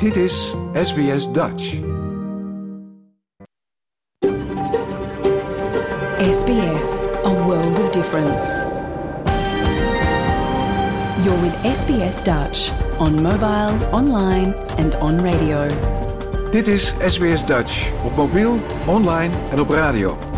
Dit is SBS Dutch. SBS, a world of difference. You're with SBS Dutch on mobile, online and on radio. Dit is SBS Dutch op mobiel, online en op radio.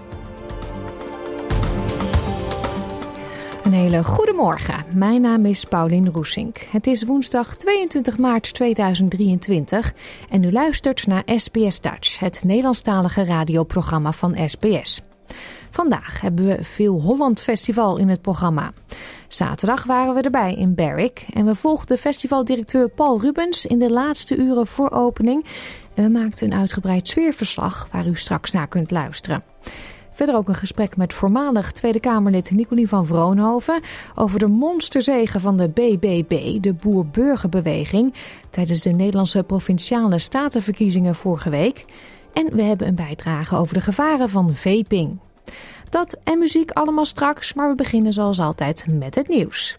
Een hele goede morgen. Mijn naam is Paulien Roesink. Het is woensdag 22 maart 2023 en u luistert naar SBS Dutch, het Nederlandstalige radioprogramma van SBS. Vandaag hebben we Veel Holland Festival in het programma. Zaterdag waren we erbij in Berwick en we volgden festivaldirecteur Paul Rubens in de laatste uren voor opening. En we maakten een uitgebreid sfeerverslag waar u straks naar kunt luisteren. Verder ook een gesprek met voormalig Tweede Kamerlid Nicolie van Vroonhoven over de monsterzegen van de BBB, de Boer-Burgerbeweging, tijdens de Nederlandse provinciale statenverkiezingen vorige week. En we hebben een bijdrage over de gevaren van vaping. Dat en muziek allemaal straks, maar we beginnen zoals altijd met het nieuws.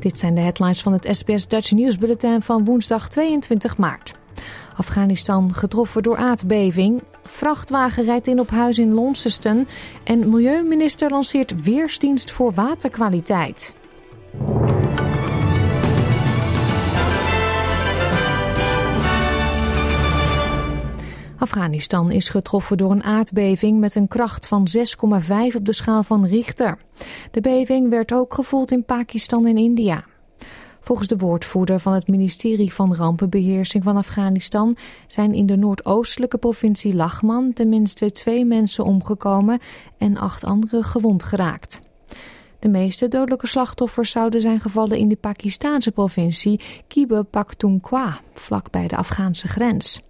Dit zijn de headlines van het SBS Dutch News Bulletin van woensdag 22 maart. Afghanistan getroffen door aardbeving. Vrachtwagen rijdt in op huis in Launceston. En milieuminister lanceert weersdienst voor waterkwaliteit. Afghanistan is getroffen door een aardbeving met een kracht van 6,5 op de schaal van Richter. De beving werd ook gevoeld in Pakistan en India. Volgens de woordvoerder van het ministerie van Rampenbeheersing van Afghanistan zijn in de noordoostelijke provincie Lachman tenminste twee mensen omgekomen en acht anderen gewond geraakt. De meeste dodelijke slachtoffers zouden zijn gevallen in de Pakistaanse provincie Khyber Pakhtunkhwa, vlakbij de Afghaanse grens.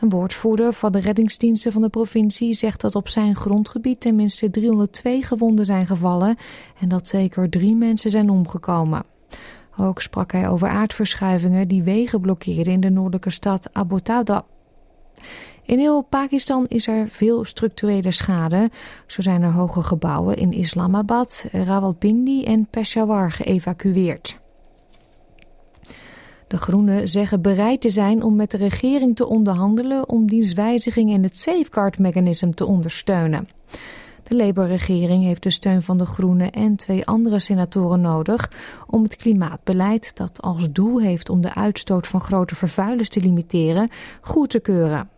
Een woordvoerder van de reddingsdiensten van de provincie zegt dat op zijn grondgebied tenminste 302 gewonden zijn gevallen en dat zeker drie mensen zijn omgekomen. Ook sprak hij over aardverschuivingen die wegen blokkeerden in de noordelijke stad Abbottabad. In heel Pakistan is er veel structurele schade. Zo zijn er hoge gebouwen in Islamabad, Rawalpindi en Peshawar geëvacueerd. De Groenen zeggen bereid te zijn om met de regering te onderhandelen om dienstwijzigingen in het Safeguard Mechanism te ondersteunen. De Labour-regering heeft de steun van de Groenen en twee andere senatoren nodig om het klimaatbeleid, dat als doel heeft om de uitstoot van grote vervuilers te limiteren, goed te keuren.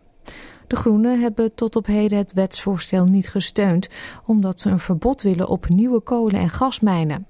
De Groenen hebben tot op heden het wetsvoorstel niet gesteund, omdat ze een verbod willen op nieuwe kolen- en gasmijnen.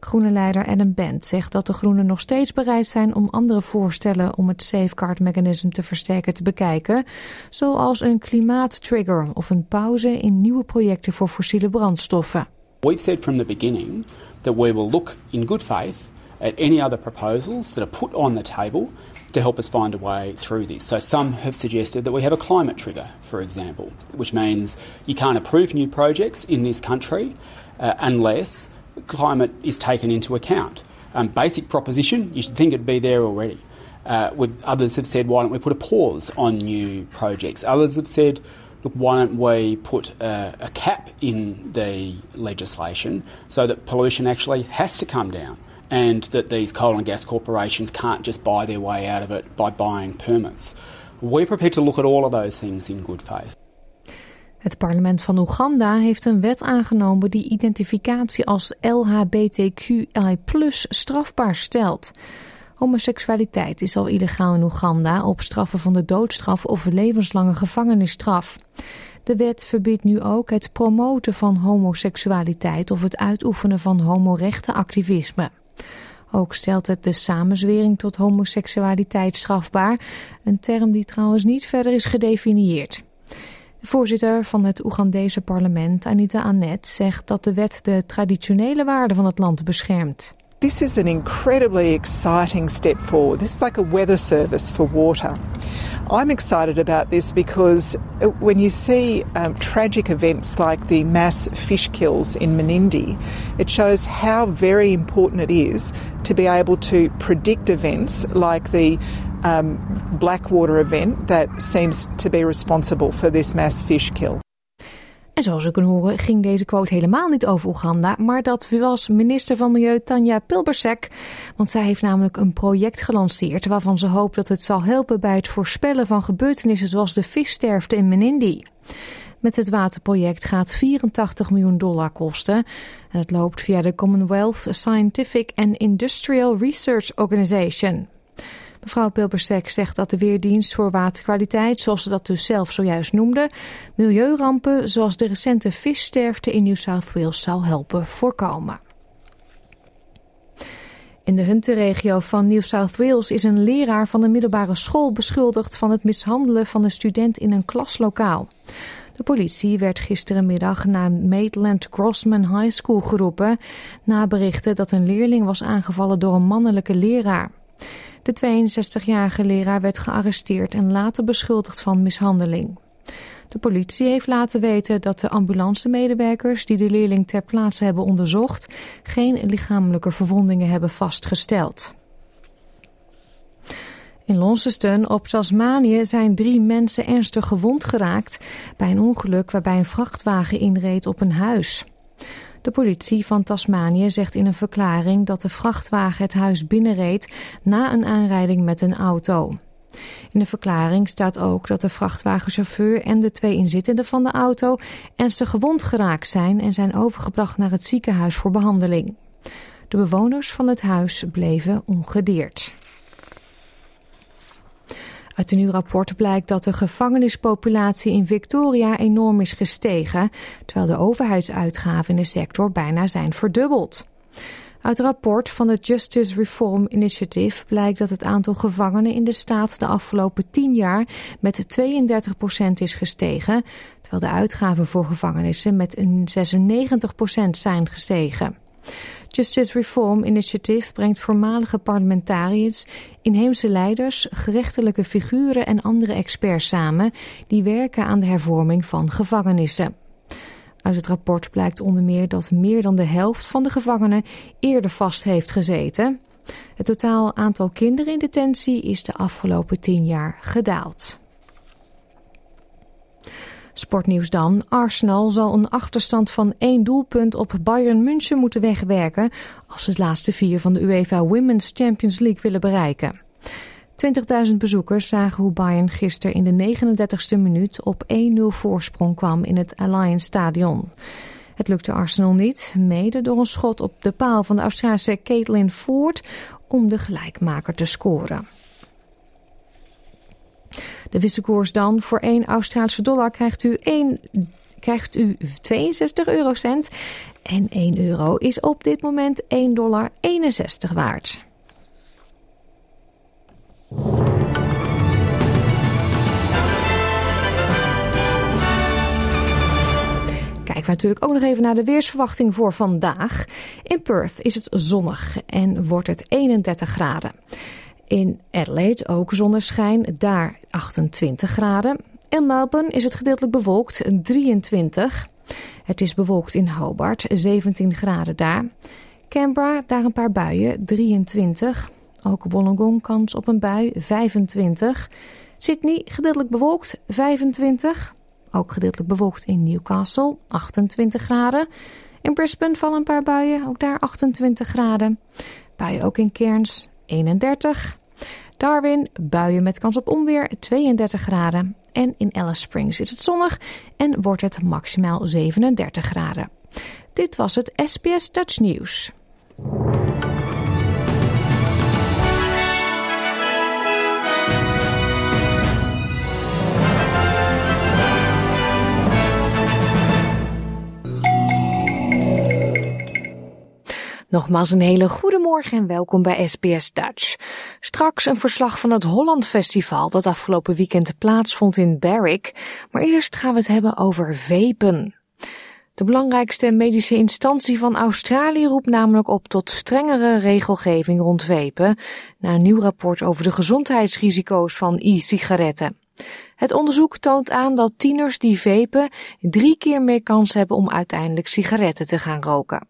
Groene leider Adam Bent zegt dat de Groenen nog steeds bereid zijn om andere voorstellen om het safeguard mechanism te versterken te bekijken, zoals een klimaattrigger of een pauze in nieuwe projecten voor fossiele brandstoffen. We've said from the beginning that we will look in good faith at any other proposals that are put on the table to help us find a way through this. So some have suggested that we have a climate trigger, for example, which means you can't approve new projects in this country uh, unless climate is taken into account. Um, basic proposition, you should think it'd be there already. Uh, others have said, why don't we put a pause on new projects? Others have said, look, why don't we put a, a cap in the legislation so that pollution actually has to come down and that these coal and gas corporations can't just buy their way out of it by buying permits? We're prepared to look at all of those things in good faith. Het parlement van Oeganda heeft een wet aangenomen die identificatie als LHBTQI strafbaar stelt. Homoseksualiteit is al illegaal in Oeganda op straffen van de doodstraf of levenslange gevangenisstraf. De wet verbiedt nu ook het promoten van homoseksualiteit of het uitoefenen van homorechtenactivisme. Ook stelt het de samenzwering tot homoseksualiteit strafbaar, een term die trouwens niet verder is gedefinieerd. Voorzitter van het Oegandese parlement, Anita Anet, zegt dat de wet de traditionele waarden van het land beschermt. This is an incredibly exciting step forward. This is like a weather service for water. I'm excited about this because when you see um, tragic events like the mass fish kills in Menindee, it shows how very important it is to be able to predict events like the um, Blackwater event that seems to be responsible for this mass fish kill. En zoals we kunnen horen ging deze quote helemaal niet over Oeganda, maar dat was minister van Milieu Tanja Pilbersek. Want zij heeft namelijk een project gelanceerd waarvan ze hoopt dat het zal helpen bij het voorspellen van gebeurtenissen zoals de vissterfte in Menindee. Met het waterproject gaat 84 miljoen dollar kosten. En het loopt via de Commonwealth Scientific and Industrial Research Organization. Mevrouw Pilbersek zegt dat de Weerdienst voor Waterkwaliteit, zoals ze dat dus zelf zojuist noemde, milieurampen zoals de recente vissterfte in New South Wales zal helpen voorkomen. In de Hunter-regio van New South Wales is een leraar van een middelbare school beschuldigd van het mishandelen van een student in een klaslokaal. De politie werd gisterenmiddag naar Maitland Grossman High School geroepen na berichten dat een leerling was aangevallen door een mannelijke leraar. De 62-jarige leraar werd gearresteerd en later beschuldigd van mishandeling. De politie heeft laten weten dat de ambulancemedewerkers die de leerling ter plaatse hebben onderzocht geen lichamelijke verwondingen hebben vastgesteld. In Launceston op Tasmanië zijn drie mensen ernstig gewond geraakt bij een ongeluk waarbij een vrachtwagen inreed op een huis. De politie van Tasmanië zegt in een verklaring dat de vrachtwagen het huis binnenreed na een aanrijding met een auto. In de verklaring staat ook dat de vrachtwagenchauffeur en de twee inzittenden van de auto ernstig gewond geraakt zijn en zijn overgebracht naar het ziekenhuis voor behandeling. De bewoners van het huis bleven ongedeerd. Uit een nieuw rapport blijkt dat de gevangenispopulatie in Victoria enorm is gestegen, terwijl de overheidsuitgaven in de sector bijna zijn verdubbeld. Uit het rapport van het Justice Reform Initiative blijkt dat het aantal gevangenen in de staat de afgelopen 10 jaar met 32% is gestegen, terwijl de uitgaven voor gevangenissen met een 96% zijn gestegen. Justice Reform Initiative brengt voormalige parlementariërs, inheemse leiders, gerechtelijke figuren en andere experts samen die werken aan de hervorming van gevangenissen. Uit het rapport blijkt onder meer dat meer dan de helft van de gevangenen eerder vast heeft gezeten. Het totaal aantal kinderen in detentie is de afgelopen tien jaar gedaald. Sportnieuws dan. Arsenal zal een achterstand van één doelpunt op Bayern München moeten wegwerken als ze het laatste vier van de UEFA Women's Champions League willen bereiken. 20.000 bezoekers zagen hoe Bayern gisteren in de 39ste minuut op 1-0 voorsprong kwam in het Allianz Stadion. Het lukte Arsenal niet, mede door een schot op de paal van de Australische Caitlin Ford om de gelijkmaker te scoren. De wisselkoers dan. Voor 1 Australische dollar krijgt u, 1, krijgt u 62 eurocent. En 1 euro is op dit moment 1 dollar 61 waard. Kijken we natuurlijk ook nog even naar de weersverwachting voor vandaag. In Perth is het zonnig en wordt het 31 graden. In Adelaide ook zonneschijn, daar 28 graden. In Melbourne is het gedeeltelijk bewolkt, 23. Het is bewolkt in Hobart, 17 graden daar. Canberra, daar een paar buien, 23. Ook Wollongong kans op een bui, 25. Sydney, gedeeltelijk bewolkt, 25. Ook gedeeltelijk bewolkt in Newcastle, 28 graden. In Brisbane vallen een paar buien, ook daar 28 graden. Buien ook in Cairns, 31. Darwin, buien met kans op onweer, 32 graden. En in Alice Springs is het zonnig en wordt het maximaal 37 graden. Dit was het SBS Dutch News. Nogmaals een hele goede morgen en welkom bij SBS Dutch. Straks een verslag van het Holland Festival dat afgelopen weekend plaatsvond in Berwick. Maar eerst gaan we het hebben over vapen. De belangrijkste medische instantie van Australië roept namelijk op tot strengere regelgeving rond vapen, na een nieuw rapport over de gezondheidsrisico's van e-sigaretten. Het onderzoek toont aan dat tieners die vapen drie keer meer kans hebben om uiteindelijk sigaretten te gaan roken.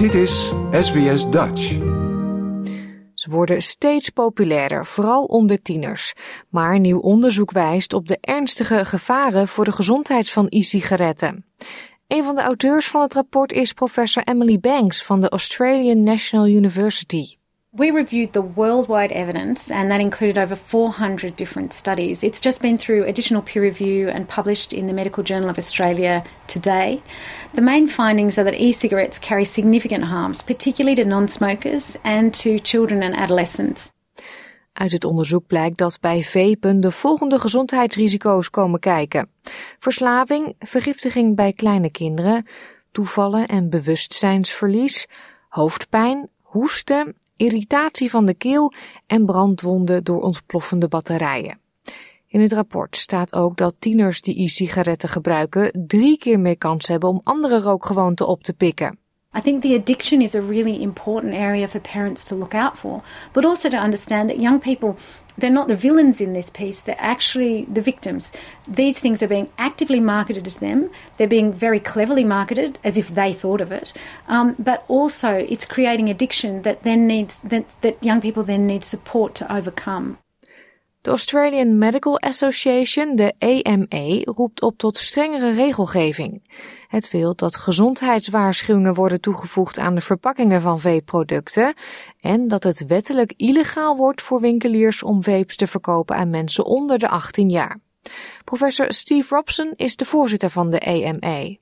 Dit is SBS Dutch. Ze worden steeds populairder, vooral onder tieners. Maar nieuw onderzoek wijst op de ernstige gevaren voor de gezondheid van e-sigaretten. Een van de auteurs van het rapport is professor Emily Banks van de Australian National University. We reviewed the worldwide evidence, and that included over 400 different studies. It's just been through additional peer review and published in the Medical Journal of Australia today. The main findings are that e cigarettes carry significant harms, particularly to non smokers and to children and adolescents. Uit het onderzoek blijkt dat bij vapen de volgende gezondheidsrisico's komen kijken: verslaving, vergiftiging bij kleine kinderen, toevallen en bewustzijnsverlies, hoofdpijn, hoesten, irritatie van de keel en brandwonden door ontploffende batterijen. In het rapport staat ook dat tieners die e-sigaretten gebruiken drie keer meer kans hebben om andere rookgewoonten op te pikken. I think the addiction is a really important area for parents to look out for, but also to understand that young people they're not the villains in this piece, they're actually the victims. These things are being actively marketed to them, they're being very cleverly marketed as if they thought of it, um, but also it's creating addiction that then needs that, that young people then need support to overcome. De Australian Medical Association, de AMA, roept op tot strengere regelgeving. Het wil dat gezondheidswaarschuwingen worden toegevoegd aan de verpakkingen van veeproducten en dat het wettelijk illegaal wordt voor winkeliers om vapes te verkopen aan mensen onder de 18 jaar. Professor Steve Robson is de voorzitter van de AMA.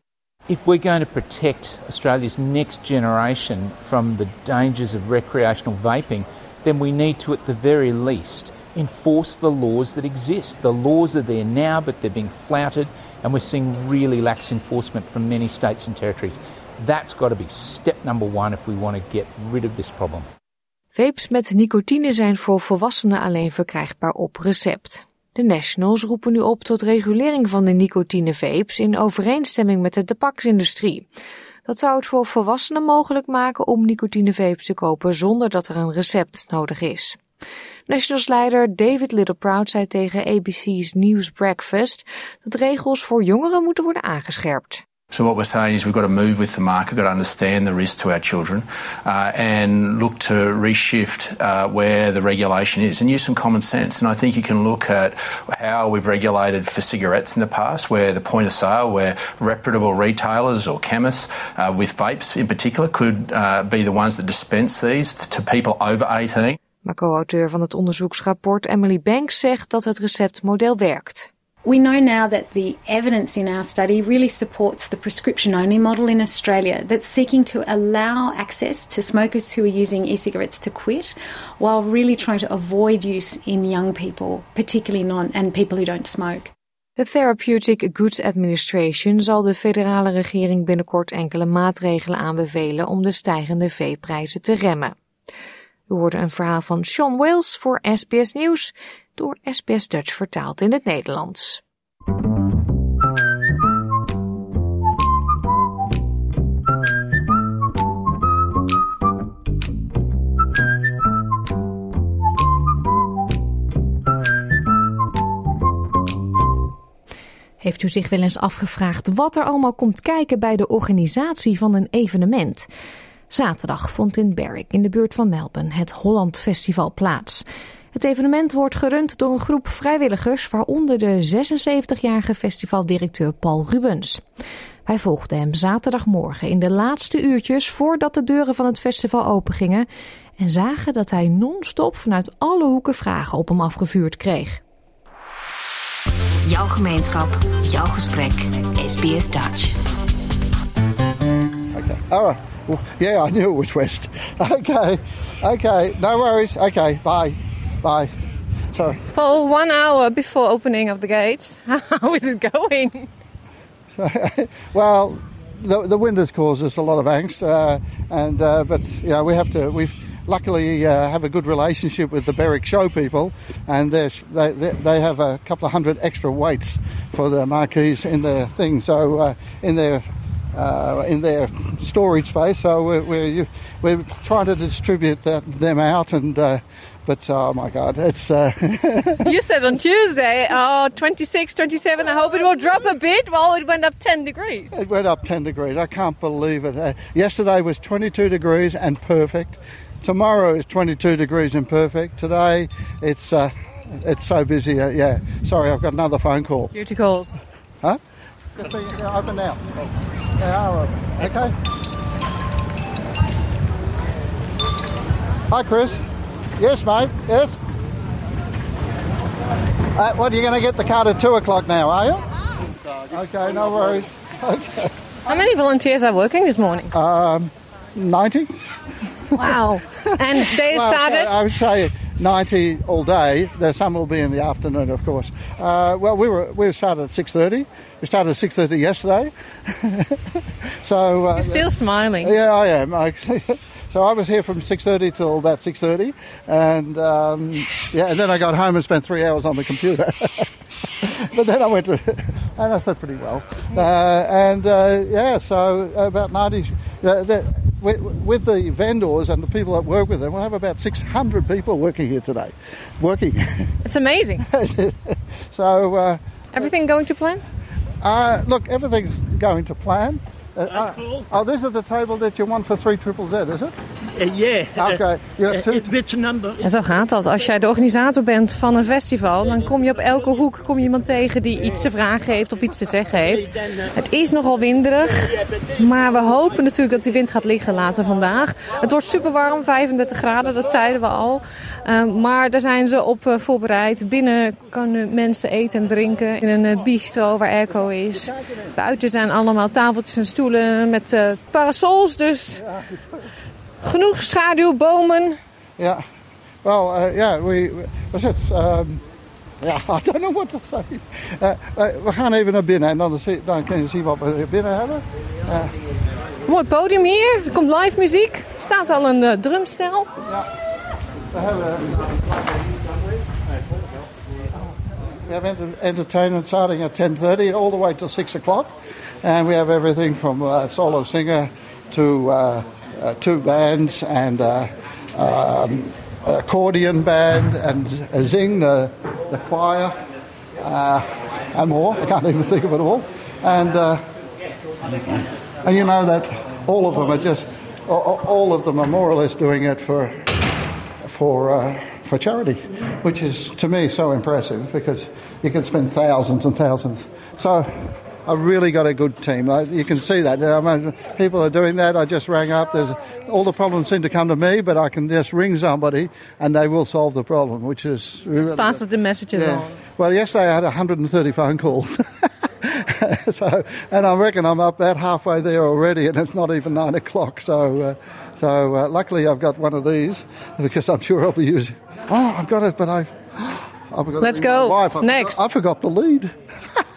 If we're going to protect Australia's next generation from the dangers of recreational vaping, then we need to at the very least enforce the laws that exist. The laws are there now, but they're being flouted, and we're seeing really lax enforcement from many states and territories. That's got to be step number one if we want to get rid of this problem. Vapes met nicotine zijn voor volwassenen alleen verkrijgbaar op recept. De Nationals roepen nu op tot regulering van de nicotine-vapes in overeenstemming met de tabaksindustrie. Dat zou het voor volwassenen mogelijk maken om nicotine-vapes te kopen zonder dat er een recept nodig is. Nationals-leider David Littleproud zei tegen ABC's News Breakfast dat regels voor jongeren moeten worden aangescherpt. So what we're saying is we've got to move with the market, got to understand the risk to our children, uh, and look to reshift uh, where the regulation is, and use some common sense. And I think you can look at how we've regulated for cigarettes in the past, where the point of sale, where reputable retailers or chemists uh, with vapes in particular could uh, be the ones that dispense these to people over 18. Maar co-auteur van het onderzoeksrapport Emily Banks zegt dat het receptmodel werkt. We know now that the evidence in our study really supports the prescription only model in Australia that's seeking to allow access to smokers who are using e cigarettes to quit while really trying to avoid use in young people, particularly non and people who don't smoke. De Therapeutic Goods Administration zal de federale regering binnenkort enkele maatregelen aanbevelen om de stijgende veeprijzen te remmen. We hoorden een verhaal van Sean Wales voor SBS Nieuws, door SBS Dutch vertaald in het Nederlands. Heeft u zich wel eens afgevraagd wat er allemaal komt kijken bij de organisatie van een evenement? Zaterdag vond in Berwick in de buurt van Melbourne het Holland Festival plaats. Het evenement wordt gerund door een groep vrijwilligers, waaronder de 76-jarige festivaldirecteur Paul Rubens. Wij volgden hem zaterdagmorgen in de laatste uurtjes voordat de deuren van het festival opengingen en zagen dat hij non-stop vanuit alle hoeken vragen op hem afgevuurd kreeg. Jouw gemeenschap, jouw gesprek, SBS Dutch. Okay. All right. Well, yeah, I knew it was west. Okay. Okay. No worries. Okay. Bye. Bye. Sorry. Paul, one hour before opening of the gates, how is it going? So, well, the, the wind has caused us a lot of angst, uh, and uh, but you know we have to. We've luckily uh, have a good relationship with the Berwick Show people, and they they they have a couple of hundred extra weights for the marquees in their thing. So uh, in their uh, in their storage space. So we're, we're, we're trying to distribute that, them out and. Uh, but oh my God, it's. Uh, you said on Tuesday, oh, 26, 27. I hope it will drop a bit. Well, it went up 10 degrees. It went up 10 degrees. I can't believe it. Uh, yesterday was 22 degrees and perfect. Tomorrow is 22 degrees and perfect. Today, it's uh, it's so busy. Uh, yeah. Sorry, I've got another phone call. Duty calls. Huh? Yeah, open now. They are open. Okay. Hi, Chris. Yes, mate. Yes. Uh, what, are you going to get the card at 2 o'clock now, are you? Okay, no worries. Okay. How many volunteers are working this morning? Um, 90. Wow. And they started? so I would say 90 all day. There some will be in the afternoon, of course. Uh, well, we were we started at 6:30. We started at 6:30 yesterday. so uh, You're still smiling. Yeah, I am. I, so I was here from 6:30 till about 6:30, and um, yeah, and then I got home and spent three hours on the computer. but then I went to, and I slept pretty well. Uh, and uh, yeah, so about 90. Uh, the, with, with the vendors and the people that work with them, we'll have about 600 people working here today. Working. It's amazing. so. Uh, Everything going to plan? Uh, look, everything's going to plan. Uh, uh, oh, this is the table that you want for 3 triple Z, is it? Uh, yeah. Okay. Two? Uh, which number? En zo gaat dat. Als jij de organisator bent van een festival, dan kom je op elke hoek kom je iemand tegen die iets te vragen heeft of iets te zeggen heeft. Het is nogal winderig, maar we hopen natuurlijk dat die wind gaat liggen later vandaag. Het wordt super warm, 35 graden, dat zeiden we al. Uh, maar daar zijn ze op uh, voorbereid. Binnen kunnen mensen eten en drinken in een uh, bistro waar airco is. Buiten zijn allemaal tafeltjes en stoelen met uh, parasols, dus genoeg schaduw, bomen. Ja, well, uh, yeah, we, was het, um, ja, I don't know what to say. Uh, uh, we gaan even naar binnen en dan, dan kun je zien wat we binnen hebben. Mooi podium hier, er komt live muziek. Er staat al een drumstel. Ja, we hebben... We have entertainment starting at 10.30 all the way till 6 o'clock. And we have everything from uh, solo singer to two bands and uh, um, accordion band and a zing, the, the choir, uh, and more. I can't even think of it all. And, uh, and you know that all of them are just, all of them are more or less doing it for, for, uh, for charity, which is to me so impressive because you can spend thousands and thousands. So I've really got a good team. You can see that. I mean, people are doing that. I just rang up. There's all the problems seem to come to me, but I can just ring somebody and they will solve the problem, which is really passes the messages yeah. on. Well, yesterday I had 130 phone calls. so, and I reckon I'm up that halfway there already, and it's not even nine o'clock. So, uh, so uh, luckily I've got one of these because I'm sure I'll be using. Oh, I've got it, but I. I've got Let's go. I Next. Forgot, I forgot the lead.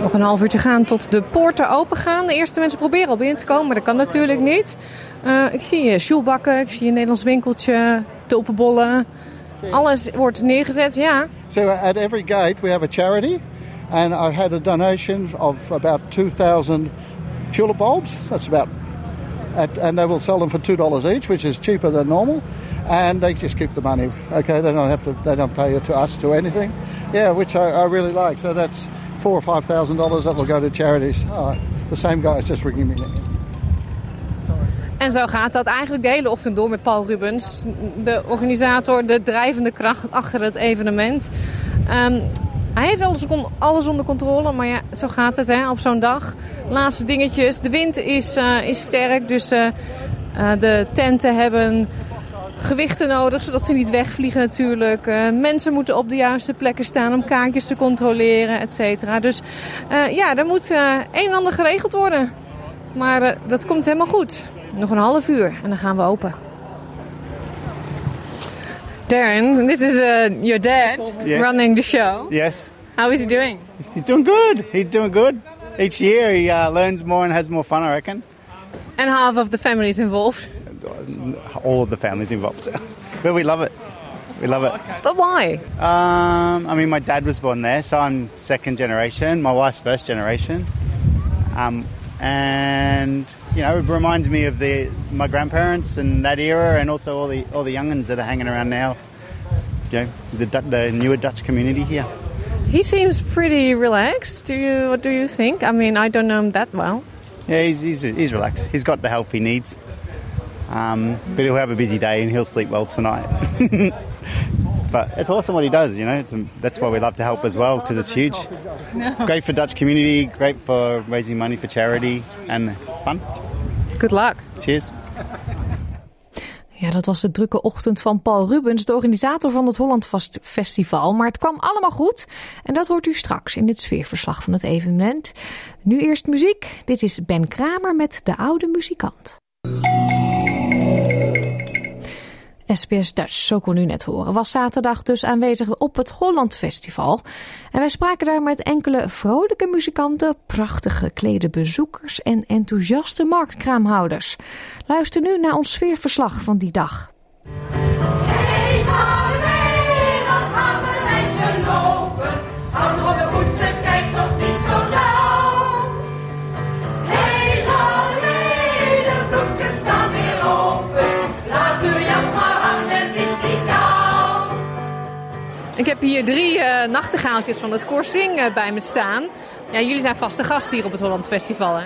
Nog een half uur te gaan tot de poorten open gaan. De eerste mensen proberen al binnen te komen, maar dat kan natuurlijk niet. Uh, ik zie je sjoelbakken, ik zie een Nederlands winkeltje, tulpenbollen. Alles wordt neergezet, ja. So at every gate we have a charity. And I had a donation of about 2,000 tulip bulbs. That's about, at, and they will sell them for $2 each, which is cheaper than normal. And they just keep the money. Okay, they don't have to, they don't pay it to us to anything. Yeah, which I, I really like. So that's four or five thousand dollars that will go to charities. Oh, the same guy is just ringing me. En zo gaat dat eigenlijk de hele ochtend door met Paul Rubens, de organisator, de drijvende kracht achter het evenement. Um, hij heeft alles, alles onder controle, maar ja, zo gaat het hè, op zo'n dag. Laatste dingetjes. De wind is, uh, is sterk, dus uh, uh, de tenten hebben gewichten nodig, zodat ze niet wegvliegen natuurlijk. Uh, mensen moeten op de juiste plekken staan om kaartjes te controleren, et cetera. Dus uh, ja, er moet uh, een en ander geregeld worden. Maar dat komt helemaal goed. Nog een half uur en dan gaan we open. Darren, this is your dad yes. running the show. Yes. How is he doing? He's doing good. He's doing good. Each year he uh, learns more and has more fun, I reckon. And half of the family is involved. All of the families involved. but we love it. We love it. But why? Um, I mean, my dad was born there, so I'm second generation. My wife's first generation. Um, and you know, it reminds me of the my grandparents and that era, and also all the all the youngins that are hanging around now. You know, the the newer Dutch community here. He seems pretty relaxed. Do you? What do you think? I mean, I don't know him that well. Yeah, he's he's, he's relaxed. He's got the help he needs. Um, but he'll have a busy day and he'll sleep well tonight. but it's awesome what he does. You know, it's, that's why we love to help as well because it's huge. Great for Dutch community. Great for raising money for charity and fun. Good luck. Cheers. Ja, dat was de drukke ochtend van Paul Rubens, de organisator van het Holland Festival. Maar het kwam allemaal goed en dat hoort u straks in het sfeerverslag van het evenement. Nu eerst muziek. Dit is Ben Kramer met De Oude Muzikant. SBS Dutch, zo kon u net horen, was zaterdag dus aanwezig op het Holland Festival. En wij spraken daar met enkele vrolijke muzikanten, prachtig geklede bezoekers en enthousiaste marktkraamhouders. Luister nu naar ons sfeerverslag van die dag. Ik heb hier drie eh nachtegaaltjes van het Korsing eh, bij me staan. Ja, jullie zijn vaste gast hier op het Holland Festival, hè?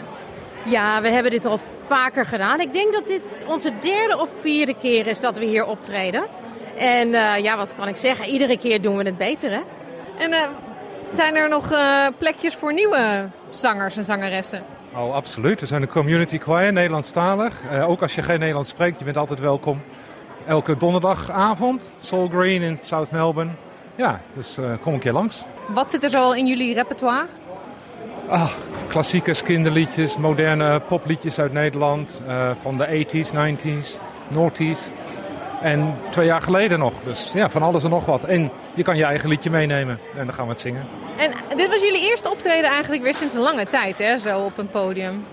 Ja, we hebben dit al vaker gedaan. Ik denk dat dit onze derde of vierde keer is dat we hier optreden. En eh, ja, wat kan ik zeggen? Iedere keer doen we het beter, hè? En eh, zijn er nog eh, plekjes voor nieuwe zangers en zangeressen? Oh, absoluut. Er zijn een community choir, Nederlandstalig. Eh, ook als je geen Nederlands spreekt, je bent altijd welkom. Elke donderdagavond, Soul Green in South Melbourne. Ja, dus eh, kom een keer langs. Wat zit er zo in jullie repertoire? Ah, klassiekers, kinderliedjes, moderne popliedjes uit Nederland. eh, van de 80s, 90s, noughties. En twee jaar geleden nog. Dus ja, van alles en nog wat. En je kan je eigen liedje meenemen en dan gaan we het zingen. En dit was jullie eerste optreden eigenlijk weer sinds een lange tijd, hè? Zo op een podium.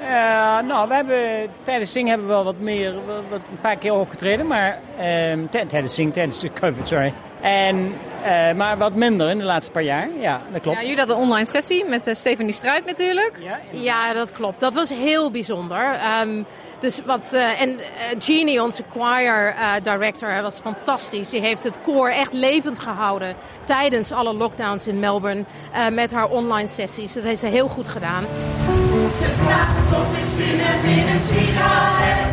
Ja, nou, we hebben tijdens zingen hebben we wel wat meer, wat, wat- een paar keer opgetreden, maar ehm, tij- tijdens zingen, tijdens de COVID, sorry. En, eh, maar wat minder in de laatste paar jaar, ja, dat klopt. Ja, jullie hadden een online sessie met eh, Stephanie Struik natuurlijk. Ja, dat klopt. Dat was heel bijzonder. Ehm, dus wat, eh, en Jeannie, onze choir eh, director, hij was fantastisch. Die heeft het koor echt levend gehouden tijdens alle lockdowns in Melbourne eh, met haar online sessies. Dat heeft ze heel goed gedaan. Je vraagt of ik in een sigaret.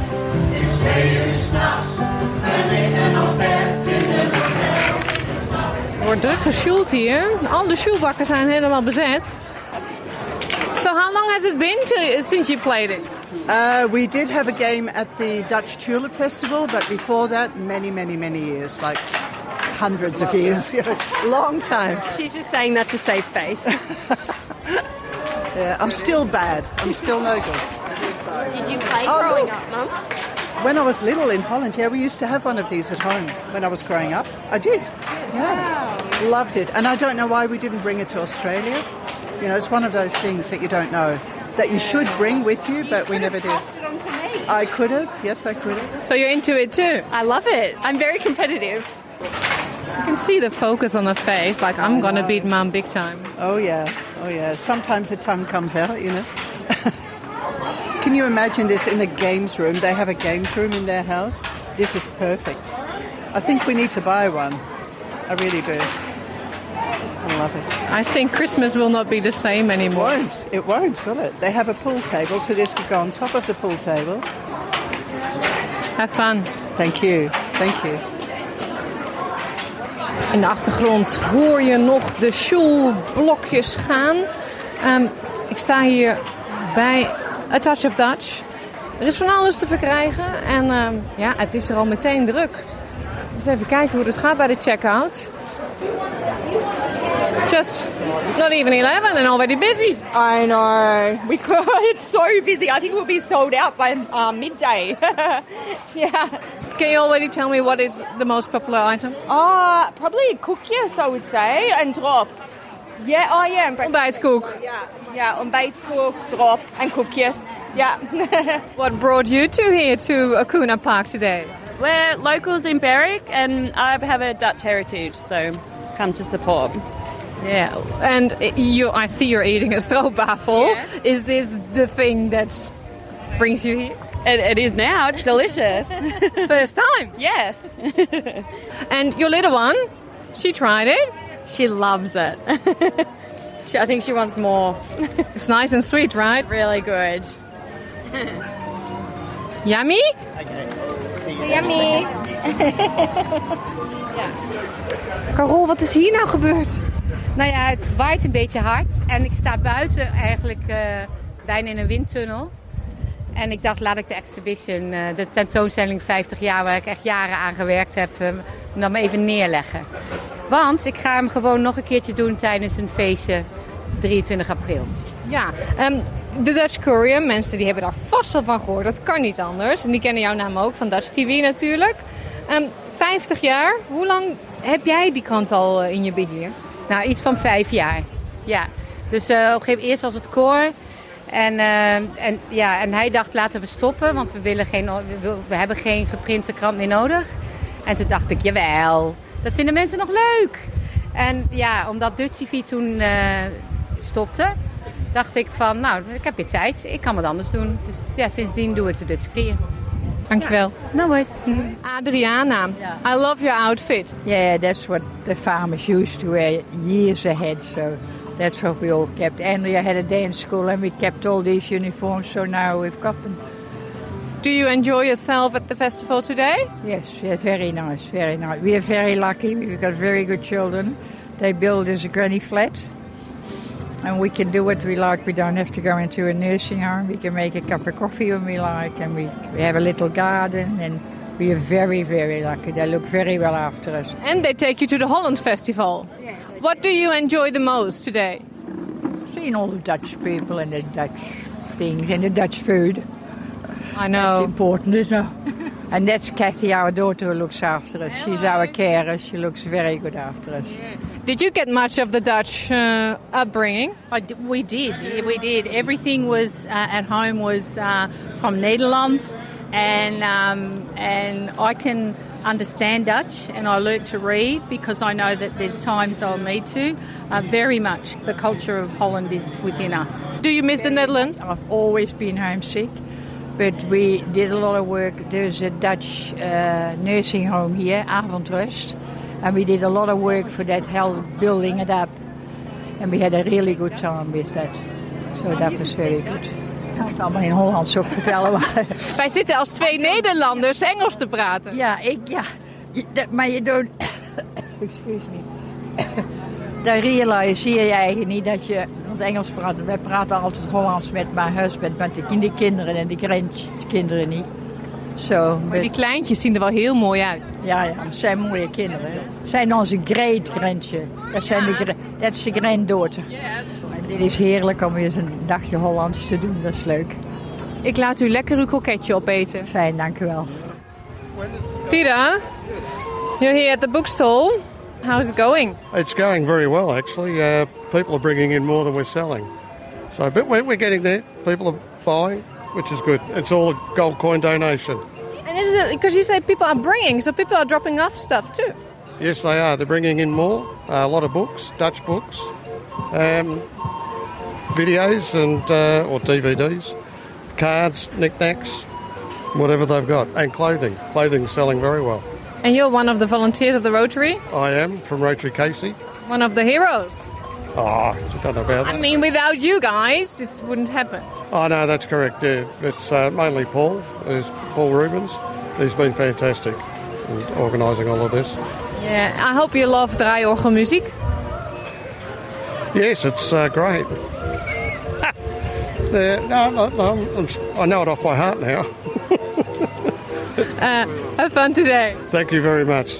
Het is twee uur s'nachts. We liggen op wordt druk gesjoeld hier. Alle sjoelbakken zijn helemaal bezet. So how long has it been to, since you played it? Uh, we did have a game at the Dutch Tulip Festival, but before that, many, many, many years, like hundreds of years, long time. She's just saying that to save face. Yeah, I'm still bad. I'm still no good. Did you play Oh, growing look. up, Mum? When I was little in Holland, yeah, we used to have one of these at home when I was growing up. I did. Yeah. Loved it. And I don't know why we didn't bring it to Australia. You know, it's one of those things that you don't know that you should bring with you, but we never did. I could have. Yes, I could have. So you're into it too? I love it. I'm very competitive. You can see the focus on her face, like I'm gonna beat mom big time. Oh yeah, oh yeah. Sometimes the tongue comes out, you know. Can you imagine this in a games room? They have a games room in their house. This is perfect. I think we need to buy one. I really do. I love it. I think Christmas will not be the same anymore. It won't. It won't, will it? They have a pool table, so this could go on top of the pool table. Have fun. Thank you. Thank you. In de achtergrond hoor je nog de sjoelblokjes gaan. Ehm, ik sta hier bij A Touch of Dutch. Er is van alles te verkrijgen en ehm, ja, het is er al meteen druk. Dus even kijken hoe het gaat bij de checkout. Just not even 11 and already busy. I know. We could, it's so busy. I think we'll be sold out by uh, midday. yeah. Can you already tell me what is the most popular item? Uh, probably cook, yes, I would say, and drop. Ja, oh ja. Ontbijtkoek. Ja, ja ontbijtkoek, drop en koekjes. Ja. What brought you two here to Akuna Park today? We're locals in Berwick and I have a Dutch heritage, so come to support. Yeah, and you, I see you're eating a stroopwafel. Is this the thing that brings you here? It, it is now. It's delicious. First time? Yes. And your little one, she tried it. She loves it. she, I think she wants more. It's nice and sweet, right? Really good. Yummy? Yummy. Carol, wat is hier nou gebeurd? Nou ja, het waait een beetje hard. En ik sta buiten eigenlijk eh, bijna in een windtunnel. En ik dacht, laat ik de exhibition, eh, de tentoonstelling 50 jaar... waar ik echt jaren aan gewerkt heb, eh, dan maar even neerleggen. Want ik ga hem gewoon nog een keertje doen tijdens een feestje 23 april. Ja, ehm, de Dutch Courier, mensen die hebben daar vast wel van gehoord. Dat kan niet anders. En die kennen jouw naam ook van Dutch TV natuurlijk. Ehm 50 jaar, hoe lang heb jij die krant al eh, in je beheer? Nou, iets van vijf jaar. Ja. Dus eh, op een gegeven moment eerst was het koor. En, eh, en, ja, en hij dacht, laten we stoppen, want we, willen geen, we, hebben geen geprinte krant meer nodig. En toen dacht ik, jawel, dat vinden mensen nog leuk. En ja, omdat Dutch TV toen stopte, dacht ik van, nou, ik heb weer tijd. Ik kan wat anders doen. Dus ja, sindsdien doe ik de Dutch Courier. Dankjewel. No worries. Adriana, I love your outfit. Yeah, that's what the farmers used to wear years ahead. So that's what we all kept. Andrea had a dance school, and we kept all these uniforms. So now we've got them. Do you enjoy yourself at the festival today? Yes, yeah, very nice, very nice. We are very lucky. We've got very good children. They build us a granny flat. And we can do what we like. We don't have to go into a nursing home. We can make a cup of coffee when we like. And we, we have a little garden. And we are very, very lucky. They look very well after us. And they take you to the Holland Festival. What do you enjoy the most today? Seeing all the Dutch people and the Dutch things and the Dutch food. I know. That's important, isn't it? and that's Kathy, our daughter, who looks after us. She's our carer. She looks very good after us. Did you get much of the Dutch uh, upbringing? I d- we did, we did. Everything was uh, at home was uh, from Nederland, and um, and I can understand Dutch, and I learnt to read because I know that there's times I'll need to. Uh, very much, the culture of Holland is within us. Do you miss the Netherlands? I've always been homesick, but we did a lot of work. There's a Dutch uh, nursing home here, Avondrust, and we did a lot of work for that, help building it up. And we had a really good time with that. So that was very good. Ik kan het allemaal in Hollands ook vertellen. Maar Wij zitten als twee Nederlanders Engels te praten. Ja, ik, ja. Maar je doet... Excuse me. Dan realiseer je eigenlijk niet dat je... Engels praten, wij praten altijd Hollands met mijn husband, met de, kinderen en die grandkinderen niet. Zo. Maar die kleintjes zien er wel heel mooi uit. Ja, ja, zijn mooie kinderen. Het zijn onze great grandje. Dat, zijn de, dat is de granddaughter. En dit is heerlijk om eens een dagje Hollands te doen, dat is leuk. Ik laat u lekker uw kroketje opeten. Fijn, dank u wel. Peter, you're here at the bookstall. How's it going? It's going very well, actually. Uh, people are bringing in more than we're selling. So, but we're, we're getting there. People are buying, which is good. It's all a gold coin donation. And is it because you say people are bringing, so people are dropping off stuff too? Yes, they are. They're bringing in more. Uh, a lot of books, Dutch books, um, videos and uh, or DVDs, cards, knickknacks, whatever they've got, and clothing. Clothing's selling very well. And you're one of the volunteers of the Rotary, I am from Rotary Casey. one of the heroes. Oh, you don't know about that. I mean, without you guys, this wouldn't happen. Oh no, that's correct. Yeah, it's uh, mainly Paul. There's Paul Rubens. He's been fantastic in organising all of this. Yeah, I hope you love draaiorgelmuziek. Yes, it's uh, great. yeah, no, no, no, I'm, I know it off by heart now. Uh, have fun today. Thank you very much.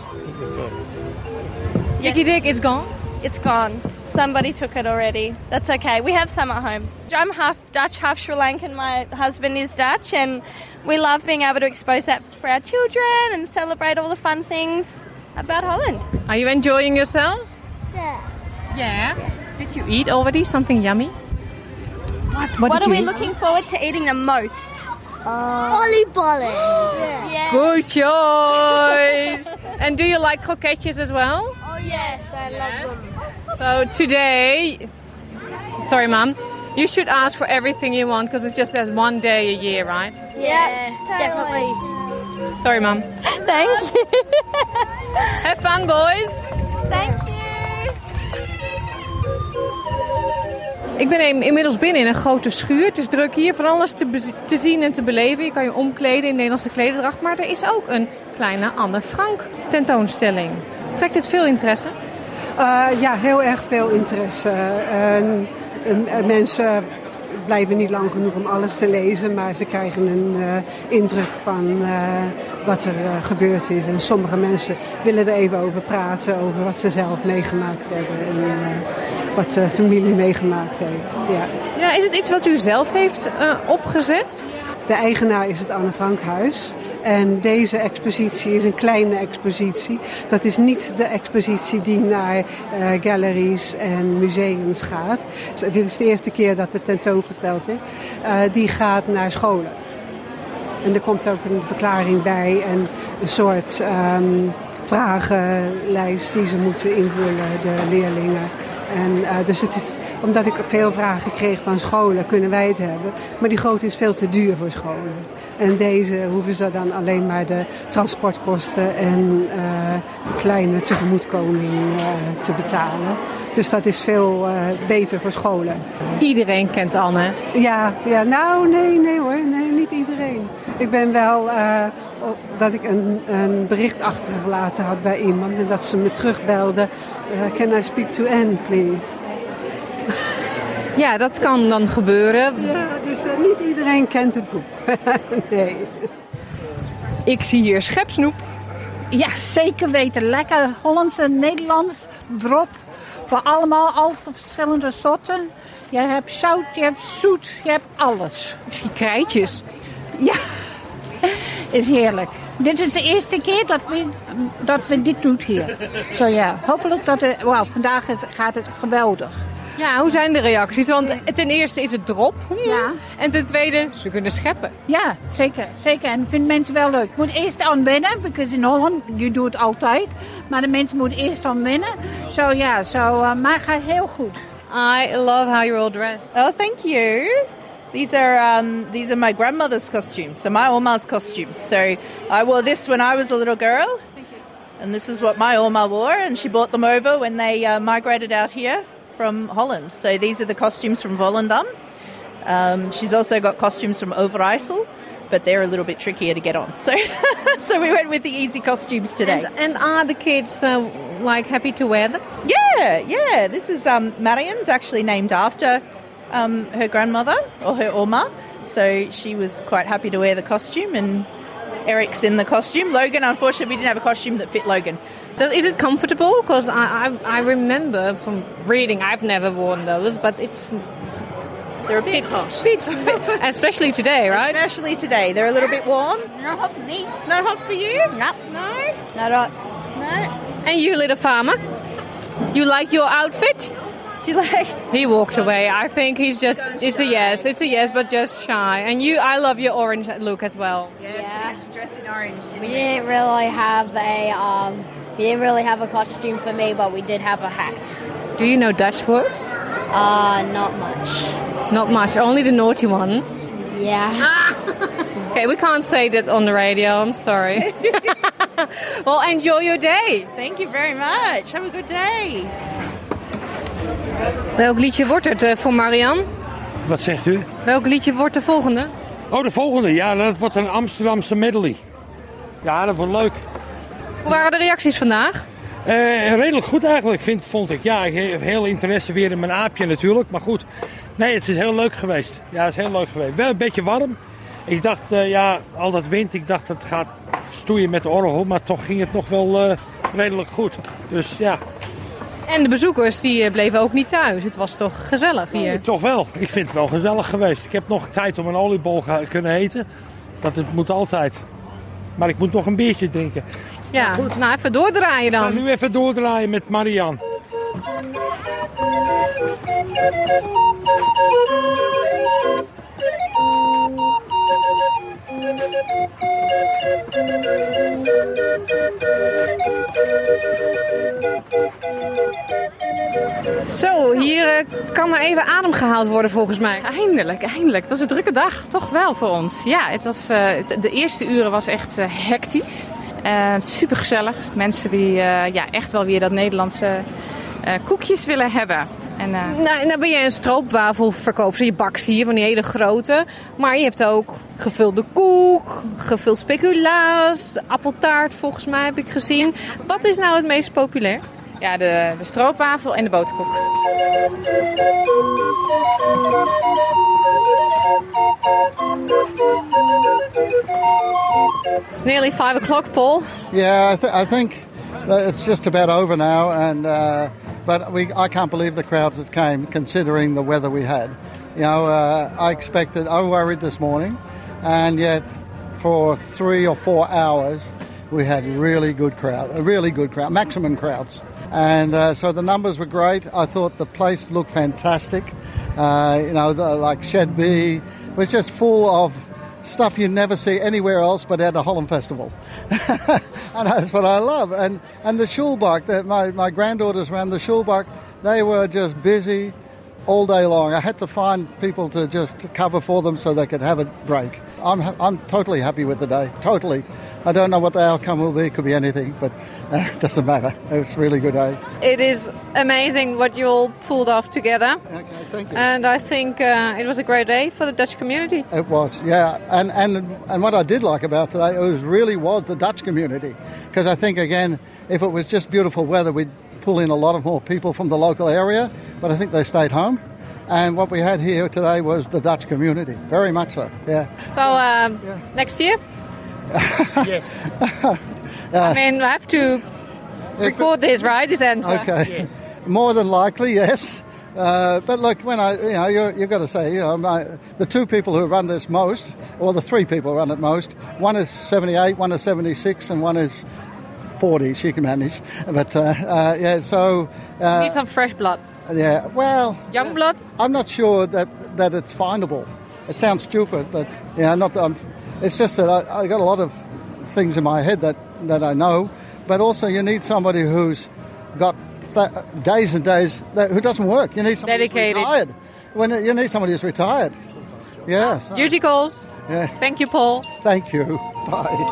Dickie Dick is gone. It's gone. Somebody took it already. That's okay. We have some at home. I'm half Dutch, half Sri Lankan. My husband is Dutch, and we love being able to expose that for our children and celebrate all the fun things about Holland. Are you enjoying yourself? Yeah. Yeah. Did you eat already something yummy? What, What, did are we eat? looking forward to eating the most? Volleyball. Yeah. Good choice. and do you like croquetjes as well? Oh yes, I love them. So today, sorry, mom, you should ask for everything you want because it's just there's one day a year, right? Yeah, definitely. Sorry, mom. Thank you. Have fun, boys. Thank you. Ik ben in- inmiddels binnen in een grote schuur. Het is druk hier, van alles te, zien en te beleven. Je kan je omkleden in Nederlandse klederdracht. Maar er is ook een kleine Anne Frank tentoonstelling. Trekt dit veel interesse? Eh, ja, heel erg veel interesse. En mensen blijven niet lang genoeg om alles te lezen, maar ze krijgen een eh, indruk van eh, wat er eh, gebeurd is. En sommige mensen willen er even over praten, over wat ze zelf meegemaakt hebben en eh, wat de familie meegemaakt heeft. Ja. Ja, is het iets wat u zelf heeft eh, opgezet? De eigenaar is het Anne Frank Huis. En deze expositie is een kleine expositie. Dat is niet de expositie die naar eh, galleries en museums gaat. Dus dit is de eerste keer dat het tentoongesteld is. Eh, die gaat naar scholen. En er komt ook een verklaring bij en een soort ehm, vragenlijst die ze moeten invullen, de leerlingen. En, eh, dus het is, omdat ik veel vragen kreeg van scholen, kunnen wij het hebben. Maar die grote is veel te duur voor scholen. En deze hoeven ze dan alleen maar de transportkosten en een kleine tegemoetkoming eh, te betalen. Dus dat is veel beter voor scholen. Iedereen kent Anne. Ja, ja, nou nee, nee hoor, nee, niet iedereen. Ik ben wel eh, op- dat ik een, een bericht achtergelaten had bij iemand en dat ze me terugbelde. eh, can I speak to Anne, please? Ja, dat kan dan gebeuren. Ja, dus eh, niet iedereen kent het boek. nee. Ik zie hier schepsnoep. Ja, zeker weten. Lekker Hollands en Nederlands drop. Voor allemaal, al verschillende soorten. Je hebt zout, je hebt zoet, je hebt alles. Ik zie krijtjes. Ja, is heerlijk. Dit is de eerste keer dat we, dat we dit doen hier. Zo ja, hopelijk dat het... Wauw, vandaag is, gaat het geweldig. Ja, hoe zijn de reacties? Want ten eerste is het drop. Ja. En ten tweede, ze kunnen scheppen. Ja, zeker. zeker. En vinden mensen wel leuk. Moet eerst aan wennen, because in Holland, je doet het altijd. Maar de mensen moeten eerst aan wennen. Zo ja, zo, uh, maar gaat heel goed. I love how you're all dressed. Oh, thank you. These are um, these are my grandmother's costumes, so my Oma's costumes. So I wore this when I was a little girl, and this is what my Oma wore, and she brought them over when they uh, migrated out here from Holland. So these are the costumes from Volendam. Um, she's also got costumes from Overijssel, but they're a little bit trickier to get on. So so we went with the easy costumes today. And, and are the kids uh, like happy to wear them? Yeah, yeah. This is um, Marian's actually named after um, her grandmother or her Oma, so she was quite happy to wear the costume. And Eric's in the costume. Logan, unfortunately, we didn't have a costume that fit Logan. Is it comfortable? Because I, I, I remember from reading, I've never worn those, but it's They're a bit hot. bit, especially today, right? Especially today, they're a little bit warm. Not hot for me. Not hot for you? Nope. No. Not hot. No. And you, little farmer, you like your outfit? Do you like? He walked away. I think he's just. It's a yes. It's a yes, but just shy. And you, I love your orange look as well. Yes, we had to dress in orange, didn't we? didn't really have a um, we didn't really have a costume for me, but we did have a hat. Do you know Dutch words? Uh, not much. Not much. Only the naughty one. Yeah. Okay, we can't say that on the radio. I'm sorry. well, enjoy your day. Thank you very much. Have a good day. Welk liedje wordt het eh, voor Marian? Wat zegt u? Welk liedje wordt de volgende? Oh, de volgende. Ja, dat wordt een Amsterdamse medley. Ja, dat wordt leuk. Hoe waren de reacties vandaag? Eh, redelijk goed eigenlijk, vind, vond ik. Ja, ik heb heel interesse weer in mijn aapje natuurlijk. Maar goed, nee, het is heel leuk geweest. Ja, het is heel leuk geweest. Wel een beetje warm. Ik dacht, eh, ja, al dat wind, ik dacht dat het gaat stoeien met de orgel. Maar toch ging het nog wel redelijk goed. Dus ja, En de bezoekers die eh, bleven ook niet thuis. Het was toch gezellig hier. toch wel. Ik vind het wel gezellig geweest. Ik heb nog tijd om een oliebol kunnen eten. Dat het moet altijd. Maar ik moet nog een biertje drinken. Ja, nou even doordraaien Ik ga dan. nu even doordraaien met Marian. Zo, hier eh, kan maar even adem gehaald worden volgens mij. Eindelijk, eindelijk. Dat was een drukke dag, toch wel voor ons. Ja, het was, eh, de eerste uren was echt eh, hectisch. Super gezellig. Mensen die ja, echt wel weer dat Nederlandse koekjes willen hebben. En, eh, Nou, nou ben je een stroopwafelverkoper. Je bakt hier van die hele grote. Maar je hebt ook gevulde koek, gevuld speculaas, appeltaart volgens mij heb ik gezien. Wat is nou het meest populair? ja, de, de stroopwafel en de boterkoek. It's nearly five o'clock, Paul. Yeah, I, th- I think it's just about over now, and uh, but we I can't believe the crowds that came, considering the weather we had. You know, uh, I expected, I worried this morning, and yet for three or four hours we had really good crowd, a really good crowd, maximum crowds, and uh, so the numbers were great. I thought the place looked fantastic. Uh, you know, the, like Shed B was just full of stuff you never see anywhere else but at a Holland festival. and that's what I love. And and the Schulbach, that my, my granddaughters ran the Schulbach, they were just busy all day long. I had to find people to just cover for them so they could have a break. I'm, I'm totally happy with the day, totally. I don't know what the outcome will be, it could be anything, but uh, it doesn't matter. It's a really good day. It is amazing what you all pulled off together. Okay, thank you. And I think uh, it was a great day for the Dutch community. It was, yeah. And, and, and what I did like about today, it was really was the Dutch community. Because I think, again, if it was just beautiful weather, we'd pull in a lot of more people from the local area. But I think they stayed home. And what we had here today was the Dutch community, very much so, yeah. So um, next year, yes. I mean, I have to record this, right? This answer. Okay. More than likely, yes. Uh, but look, when I, you know, you're, you've got to say, you know, my, the two people who run this most, or the three people who run it most, one is 78, one is 76, and one is 40. She can manage. But uh, uh, yeah, so. Uh, Need some fresh blood. Yeah, well. Young blood? I'm not sure that, that it's findable. It sounds stupid, but yeah, not that I'm, it's just that I, I got a lot of things in my head that, that I know, but also you need somebody who's got th- days and days that, who doesn't work. You need somebody Dedicated. who's retired. When you need somebody who's retired. Yeah. so- Duty calls. Yeah. Thank you, Paul. Thank you. Bye.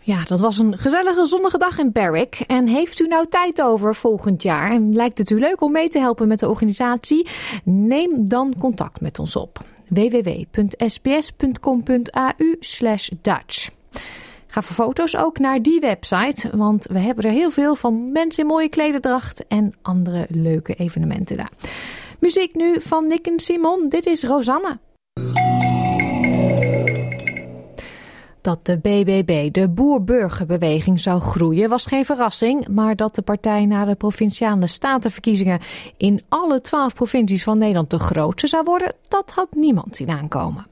Ja, dat was een gezellige zonnige dag in Berwick. En heeft u nou tijd over volgend jaar en lijkt het u leuk om mee te helpen met de organisatie? Neem dan contact met ons op. www.sbs.com.au Dutch. Ga voor foto's ook naar die website, want we hebben er heel veel van mensen in mooie klederdracht en andere leuke evenementen daar. Muziek nu van Nick en Simon. Dit is Rosanne. Dat de BBB, de Boer-Burgerbeweging, zou groeien was geen verrassing. Maar dat de partij na de provinciale statenverkiezingen in alle twaalf provincies van Nederland de grootste zou worden, dat had niemand zien aankomen.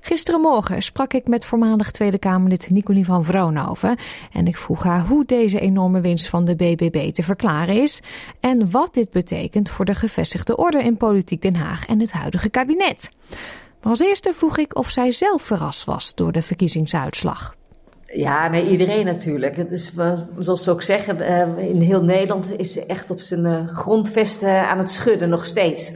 Gisterenmorgen sprak ik met voormalig Tweede Kamerlid Nicolien van Vroonhoven. En ik vroeg haar hoe deze enorme winst van de BBB te verklaren is. En wat dit betekent voor de gevestigde orde in politiek Den Haag en het huidige kabinet. Maar als eerste vroeg ik of zij zelf verrast was door de verkiezingsuitslag. Ja, nee, iedereen natuurlijk. Het is, zoals ze ook zeggen, eh, in heel Nederland is ze echt op zijn eh, grondvesten aan het schudden nog steeds.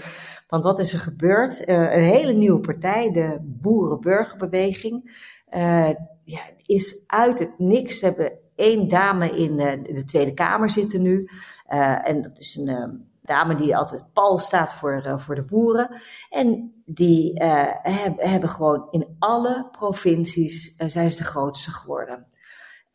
Want wat is er gebeurd? Eh, een hele nieuwe partij, de Boerenburgerbeweging, is uit het niks. Ze hebben één dame in de Tweede Kamer zitten nu. En dat is een dame die altijd pal staat voor, voor de boeren. En die heb- hebben gewoon in alle provincies, eh, zijn ze de grootste geworden.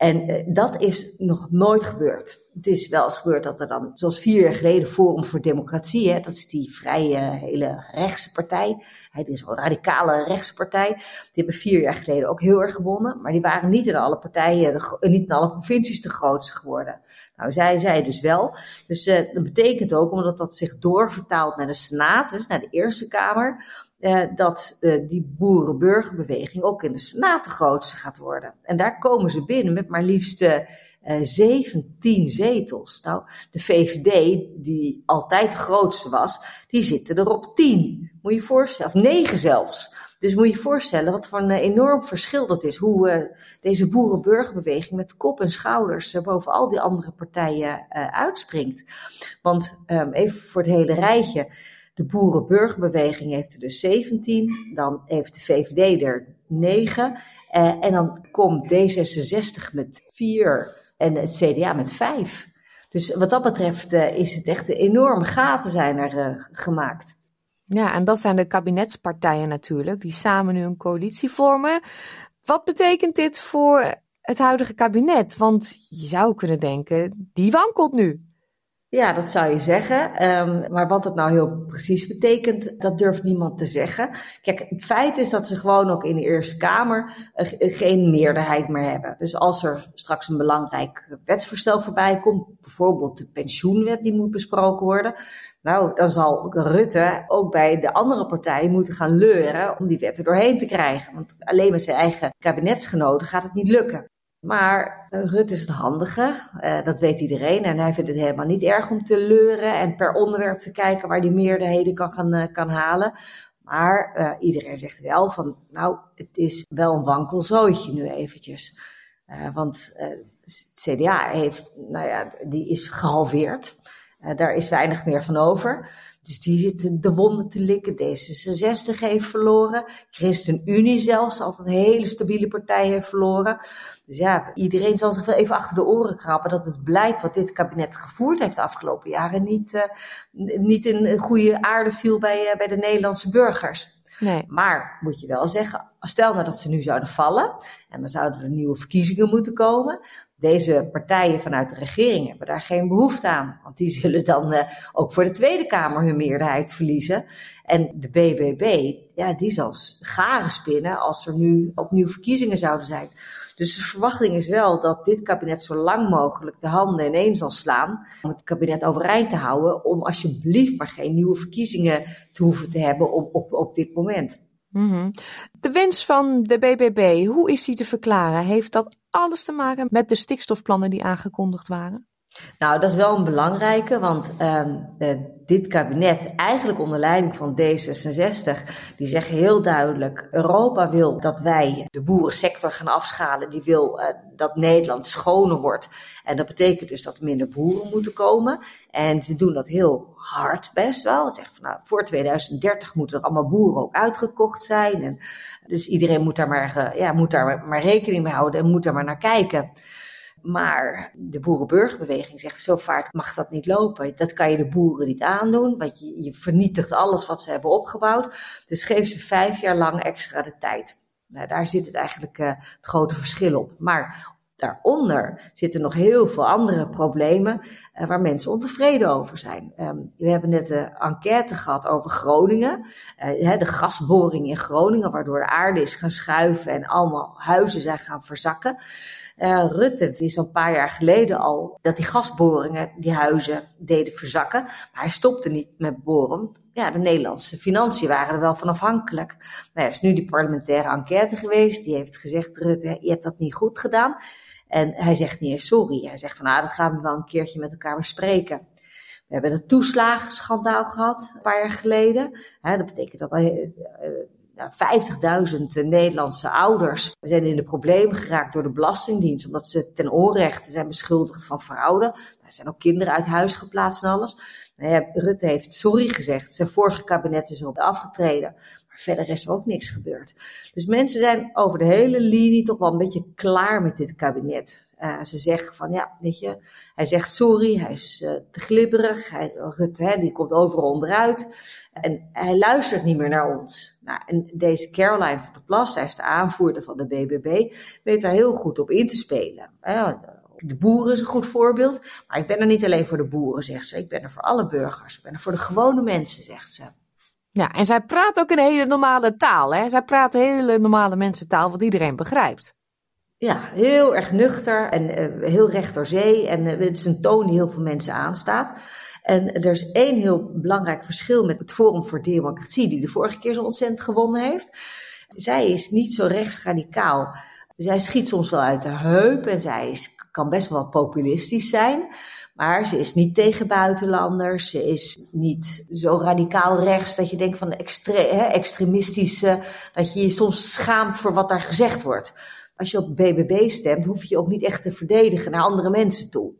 En eh, dat is nog nooit gebeurd. Het is wel eens gebeurd dat er dan, zoals vier jaar geleden, Forum voor Democratie, hè, dat is die vrije, hele rechtse partij. Hij is een radicale rechtse partij. Die hebben vier jaar geleden ook heel erg gewonnen. Maar die waren niet in alle partijen, niet in alle provincies de grootste geworden. Nou, zij zei dus wel. Dus eh, dat betekent ook, omdat dat zich doorvertaalt naar de Senaat, dus naar de Eerste Kamer, eh, dat eh, die boerenburgerbeweging ook in de Senaat de grootste gaat worden. En daar komen ze binnen met maar liefst eh, eh, 17 zetels. Nou, de VVD, die altijd de grootste was, die zitten er op 10. Moet je je voorstellen, of 9 zelfs. Dus moet je je voorstellen wat voor een eh, enorm verschil dat is. Hoe eh, deze boerenburgerbeweging met kop en schouders eh, boven al die andere partijen eh, uitspringt. Want ehm, even voor het hele rijtje. De boerenburgerbeweging heeft er dus 17. Dan heeft de VVD er 9. eh, en dan komt D66 met 4 en het CDA met 5. Dus wat dat betreft eh, is het echt enorme gaten zijn er eh, gemaakt. Ja, en dat zijn de kabinetspartijen natuurlijk, die samen nu een coalitie vormen. Wat betekent dit voor het huidige kabinet? Want je zou kunnen denken, die wankelt nu. Ja, dat zou je zeggen. Ehm, maar wat het nou heel precies betekent, dat durft niemand te zeggen. Kijk, het feit is dat ze gewoon ook in de Eerste Kamer eh, ge- geen meerderheid meer hebben. Dus als er straks een belangrijk wetsvoorstel voorbij komt, bijvoorbeeld de pensioenwet die moet besproken worden, nou, dan zal Rutte ook bij de andere partijen moeten gaan leuren om die wet er doorheen te krijgen. Want alleen met zijn eigen kabinetsgenoten gaat het niet lukken. Maar eh, Rutte is een handige, eh, dat weet iedereen. En hij vindt het helemaal niet erg om te leuren en per onderwerp te kijken waar hij meerderheden kan, gaan, eh, kan halen. Maar iedereen zegt wel van, nou, het is wel een wankel zootje nu eventjes. Want het CDA heeft, nou ja, die is gehalveerd. Eh, daar is weinig meer van over. Dus die zitten de wonden te likken. D66 heeft verloren. ChristenUnie zelfs, altijd een hele stabiele partij, heeft verloren. Dus ja, iedereen zal zich wel even achter de oren krabben dat het beleid wat dit kabinet gevoerd heeft de afgelopen jaren niet, n- niet in goede aarde viel bij, eh, bij de Nederlandse burgers. Nee. Maar moet je wel zeggen, stel nou dat ze nu zouden vallen en dan zouden er nieuwe verkiezingen moeten komen. Deze partijen vanuit de regering hebben daar geen behoefte aan, want die zullen dan eh, ook voor de Tweede Kamer hun meerderheid verliezen. En de BBB, ja, die zal garen spinnen als er nu opnieuw verkiezingen zouden zijn. Dus de verwachting is wel dat dit kabinet zo lang mogelijk de handen ineen zal slaan om het kabinet overeind te houden, om alsjeblieft maar geen nieuwe verkiezingen te hoeven te hebben op, op, op dit moment. Mhm. De wens van de BBB, hoe is die te verklaren? Heeft dat alles te maken met de stikstofplannen die aangekondigd waren? Nou, dat is wel een belangrijke, want ehm, eh, dit kabinet, eigenlijk onder leiding van D66, die zeggen heel duidelijk: Europa wil dat wij de boerensector gaan afschalen. Die wil eh, dat Nederland schoner wordt. En dat betekent dus dat er minder boeren moeten komen. En ze doen dat heel hard best wel. Ze zeggen van nou, voor 2030 moeten er allemaal boeren ook uitgekocht zijn. En dus iedereen moet daar maar, eh, ja, moet daar maar rekening mee houden en moet daar maar naar kijken. Maar de boerenburgerbeweging zegt, zo vaart mag dat niet lopen. Dat kan je de boeren niet aandoen, want je, je vernietigt alles wat ze hebben opgebouwd. Dus geef ze vijf jaar lang extra de tijd. Nou, daar zit het eigenlijk uh, het grote verschil op. Maar daaronder zitten nog heel veel andere problemen uh, waar mensen ontevreden over zijn. Um, we hebben net een enquête gehad over Groningen, uh, de gasboring in Groningen, waardoor de aarde is gaan schuiven en allemaal huizen zijn gaan verzakken. Uh, Rutte wist al een paar jaar geleden al dat die gasboringen die huizen deden verzakken. Maar hij stopte niet met boren. Ja, de Nederlandse financiën waren er wel van afhankelijk. Nou, er is nu die parlementaire enquête geweest. Die heeft gezegd, Rutte, je hebt dat niet goed gedaan. En hij zegt niet eens sorry. Hij zegt van, nou, dat gaan we wel een keertje met elkaar bespreken. We hebben het toeslagenschandaal gehad, een paar jaar geleden. Dat betekent dat nou, 50.000 Nederlandse ouders zijn in de problemen geraakt door de Belastingdienst, omdat ze ten onrechte zijn beschuldigd van fraude. Er zijn ook kinderen uit huis geplaatst en alles. Nou ja, Rutte heeft sorry gezegd. Zijn vorige kabinet is erop afgetreden. Maar verder is er ook niks gebeurd. Dus mensen zijn over de hele linie toch wel een beetje klaar met dit kabinet. Uh, ze zeggen van ja, weet je, hij zegt sorry, hij is uh, te glibberig. Hij, Rutte, hè, die komt overal onderuit. En hij luistert niet meer naar ons. Nou, en deze Caroline van der Plas, zij is de aanvoerder van de BBB, weet daar heel goed op in te spelen. De boeren is een goed voorbeeld, maar ik ben er niet alleen voor de boeren, zegt ze. Ik ben er voor alle burgers. Ik ben er voor de gewone mensen, zegt ze. Ja, en zij praat ook een hele normale taal. Hè? Zij praat een hele normale mensentaal, wat iedereen begrijpt. Ja, heel erg nuchter en uh, heel recht door zee. En uh, het is een toon die heel veel mensen aanstaat. En er is één heel belangrijk verschil met het Forum voor Democratie, die de vorige keer zo ontzettend gewonnen heeft. Zij is niet zo rechtsradicaal. Zij schiet soms wel uit de heup en zij kan best wel populistisch zijn. Maar ze is niet tegen buitenlanders. Ze is niet zo radicaal rechts dat je denkt van extre hè, extremistische. Dat je je soms schaamt voor wat daar gezegd wordt. Als je op BBB stemt, hoef je je ook niet echt te verdedigen naar andere mensen toe.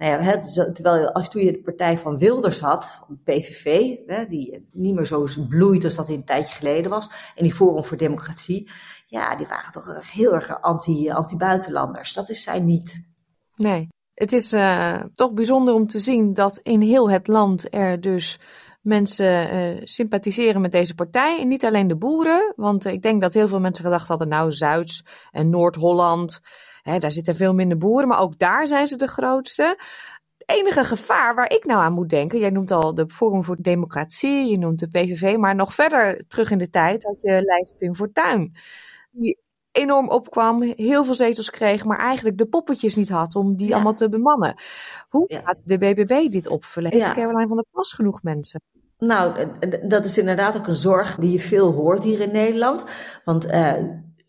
Nou ja, het, terwijl als toen je de partij van Wilders had, PVV, hè, die niet meer zo bloeit als dat in een tijdje geleden was, en die Forum voor Democratie, ja, die waren toch heel erg anti, anti-buitenlanders. Dat is zij niet. Nee, het is uh, toch bijzonder om te zien dat in heel het land er dus mensen uh, sympathiseren met deze partij. En niet alleen de boeren, want ik denk dat heel veel mensen gedacht hadden, nou, Zuid- en Noord-Holland, daar zitten veel minder boeren, maar ook daar zijn ze de grootste. Het enige gevaar waar ik nou aan moet denken, jij noemt al de Forum voor Democratie, je noemt de PVV, maar nog verder terug in de tijd had je lijst Pim Fortuyn. Die enorm opkwam, heel veel zetels kreeg, maar eigenlijk de poppetjes niet had om die allemaal te bemannen. Hoe gaat de BBB dit opvullen? Heeft Ja. Caroline van der Plas genoeg mensen? Nou, dat is inderdaad ook een zorg die je veel hoort hier in Nederland. Want eh,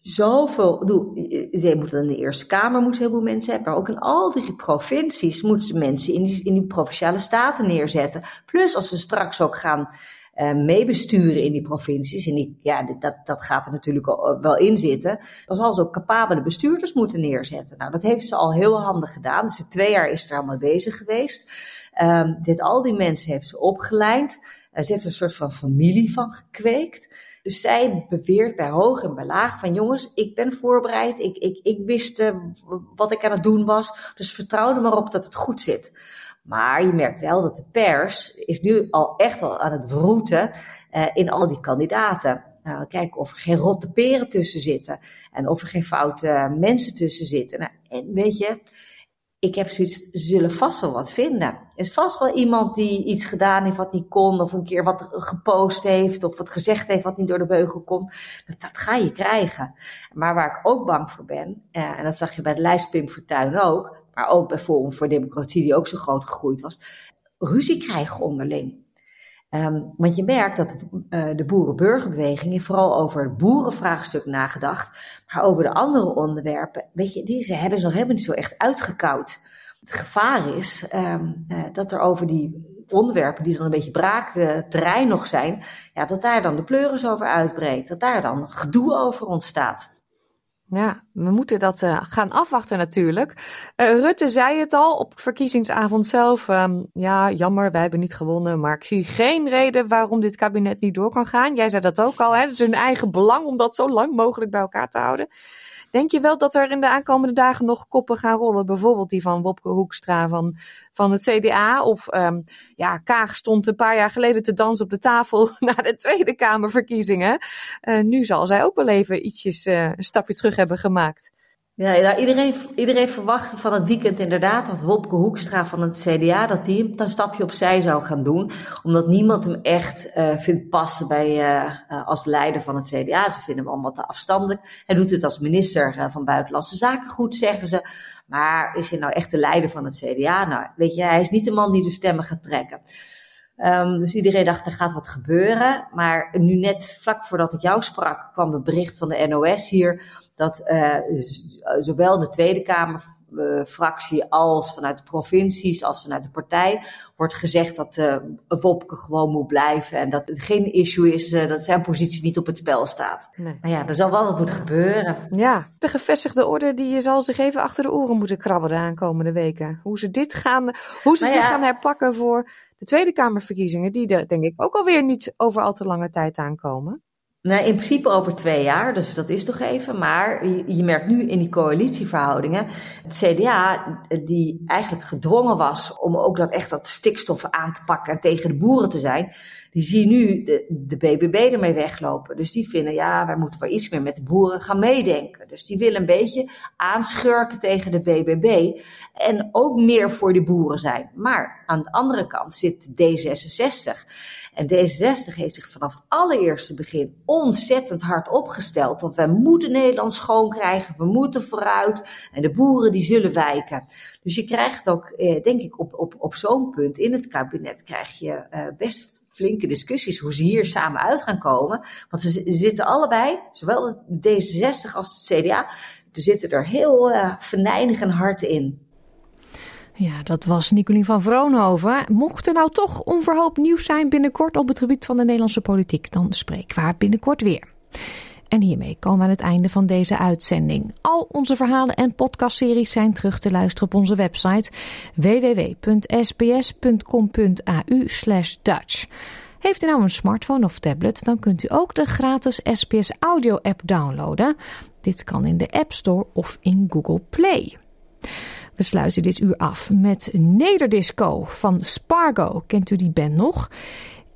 zoveel, bedoel, eh, ze moeten in de Eerste Kamer moeten heel veel mensen hebben, maar ook in al die provincies moeten ze mensen in die, in die provinciale staten neerzetten. Plus als ze straks ook gaan eh, meebesturen in die provincies, en die, ja, dat, dat gaat er natuurlijk al- wel in zitten, dan zal ze ook capabele bestuurders moeten neerzetten. Nou, dat heeft ze al heel handig gedaan. Dus twee jaar is er al mee bezig geweest. Ehm, dit, al die mensen heeft ze opgeleid. Er zit een soort van familie van gekweekt. Dus zij beweert bij hoog en bij laag van jongens, ik ben voorbereid. Ik, ik, ik wist eh, wat ik aan het doen was. Dus vertrouw er maar op dat het goed zit. Maar je merkt wel dat de pers is nu al echt al aan het wroeten eh, in al die kandidaten. Nou, kijken of er geen rotte peren tussen zitten. En of er geen foute eh, mensen tussen zitten. Nou, en weet je, ik heb zoiets, zullen vast wel wat vinden. Er is vast wel iemand die iets gedaan heeft wat niet kon, of een keer wat gepost heeft, of wat gezegd heeft wat niet door de beugel komt. Dat, dat ga je krijgen. Maar waar ik ook bang voor ben, eh, en dat zag je bij de lijst Pim Fortuyn ook, maar ook bij Forum voor Democratie, die ook zo groot gegroeid was, ruzie krijgen onderling. Ehm, want je merkt dat eh, de boerenburgerbeweging heeft vooral over het boerenvraagstuk nagedacht, maar over de andere onderwerpen, weet je, die ze hebben ze nog helemaal niet zo echt uitgekoud. Het gevaar is ehm, eh, dat er over die onderwerpen die dan een beetje braak terrein nog zijn, ja, dat daar dan de pleuris over uitbreekt, dat daar dan gedoe over ontstaat. Ja, we moeten dat eh, gaan afwachten natuurlijk. Eh, Rutte zei het al op verkiezingsavond zelf. ehm, ja, jammer, wij hebben niet gewonnen. Maar ik zie geen reden waarom dit kabinet niet door kan gaan. Jij zei dat ook al. Hè? Het is hun eigen belang om dat zo lang mogelijk bij elkaar te houden. Denk je wel dat er in de aankomende dagen nog koppen gaan rollen? Bijvoorbeeld die van Wopke Hoekstra van, van het CDA. Of ehm, ja, Kaag stond een paar jaar geleden te dansen op de tafel na de Tweede Kamerverkiezingen. Eh, nu zal zij ook wel even ietsjes eh, een stapje terug hebben gemaakt. Ja, iedereen, iedereen verwachtte van het weekend inderdaad dat Wopke Hoekstra van het CDA, dat die een stapje opzij zou gaan doen. Omdat niemand hem echt eh, vindt passen bij, eh, eh, als leider van het CDA. Ze vinden hem allemaal te afstandelijk. Hij doet het als minister van Buitenlandse Zaken goed, zeggen ze. Maar is hij nou echt de leider van het CDA? Nou, weet je, hij is niet de man die de stemmen gaat trekken. Ehm, dus iedereen dacht, er gaat wat gebeuren. Maar nu net vlak voordat ik jou sprak, kwam het bericht van de NOS hier dat eh, zowel de Tweede Kamerfractie als vanuit de provincies als vanuit de partij wordt gezegd dat eh Wopke gewoon moet blijven en dat het geen issue is eh, dat zijn positie niet op het spel staat. Nee. Maar ja, er zal wel wat moeten gebeuren. Ja, de gevestigde orde die zal zich even achter de oren moeten krabben de aankomende weken. Hoe ze dit gaan, hoe ze Nou zich gaan herpakken voor de Tweede Kamerverkiezingen, die er denk ik ook alweer niet over al te lange tijd aankomen. Nee, in principe over twee jaar, dus dat is toch even. Maar je, merkt nu in die coalitieverhoudingen, het CDA, die eigenlijk gedwongen was om ook dat echt dat stikstof aan te pakken en tegen de boeren te zijn, die zie je nu de, de BBB ermee weglopen. Dus die vinden, ja, wij moeten wel iets meer met de boeren gaan meedenken. Dus die willen een beetje aanschurken tegen de BBB en ook meer voor de boeren zijn. Maar aan de andere kant zit D66. En D66 heeft zich vanaf het allereerste begin ontzettend hard opgesteld. Want wij moeten Nederland schoon krijgen, we moeten vooruit. En de boeren die zullen wijken. Dus je krijgt ook, eh, denk ik, op, op, op zo'n punt in het kabinet krijg je eh, best flinke discussies hoe ze hier samen uit gaan komen. Want ze zitten allebei, zowel de D66 als het CDA, er zitten er heel uh, venijnig en hard in. Ja, dat was Nicolien van Vroonhoven. Mocht er nou toch onverhoopt nieuws zijn binnenkort op het gebied van de Nederlandse politiek, dan spreken we haar binnenkort weer. En hiermee komen we aan het einde van deze uitzending. Al onze verhalen en podcastseries zijn terug te luisteren op onze website www.sbs.com.au/dutch. Heeft u nou een smartphone of tablet, dan kunt u ook de gratis SBS Audio app downloaden. Dit kan in de App Store of in Google Play. We sluiten dit uur af met Nederdisco van Spargo. Kent u die band nog?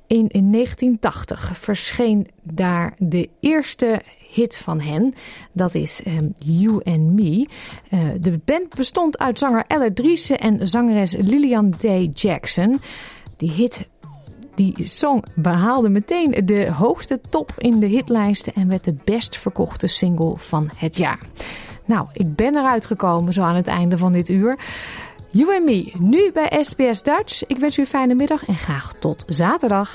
In 1980 verscheen daar de eerste hit van hen. Dat is um, You and Me. Uh, de band bestond uit zanger Ella Driessen en zangeres Lillian Day Jackson. Die hit die song behaalde meteen de hoogste top in de hitlijsten en werd de best verkochte single van het jaar. Nou, ik ben eruit gekomen zo aan het einde van dit uur. You and Me, nu bij SBS Dutch. Ik wens u een fijne middag en graag tot zaterdag.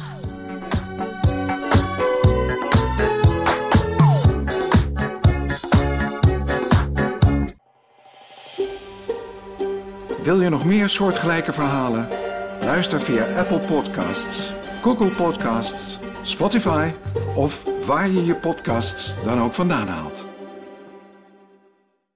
Wil je nog meer soortgelijke verhalen? Luister via Apple Podcasts, Google Podcasts, Spotify of waar je je podcasts dan ook vandaan haalt.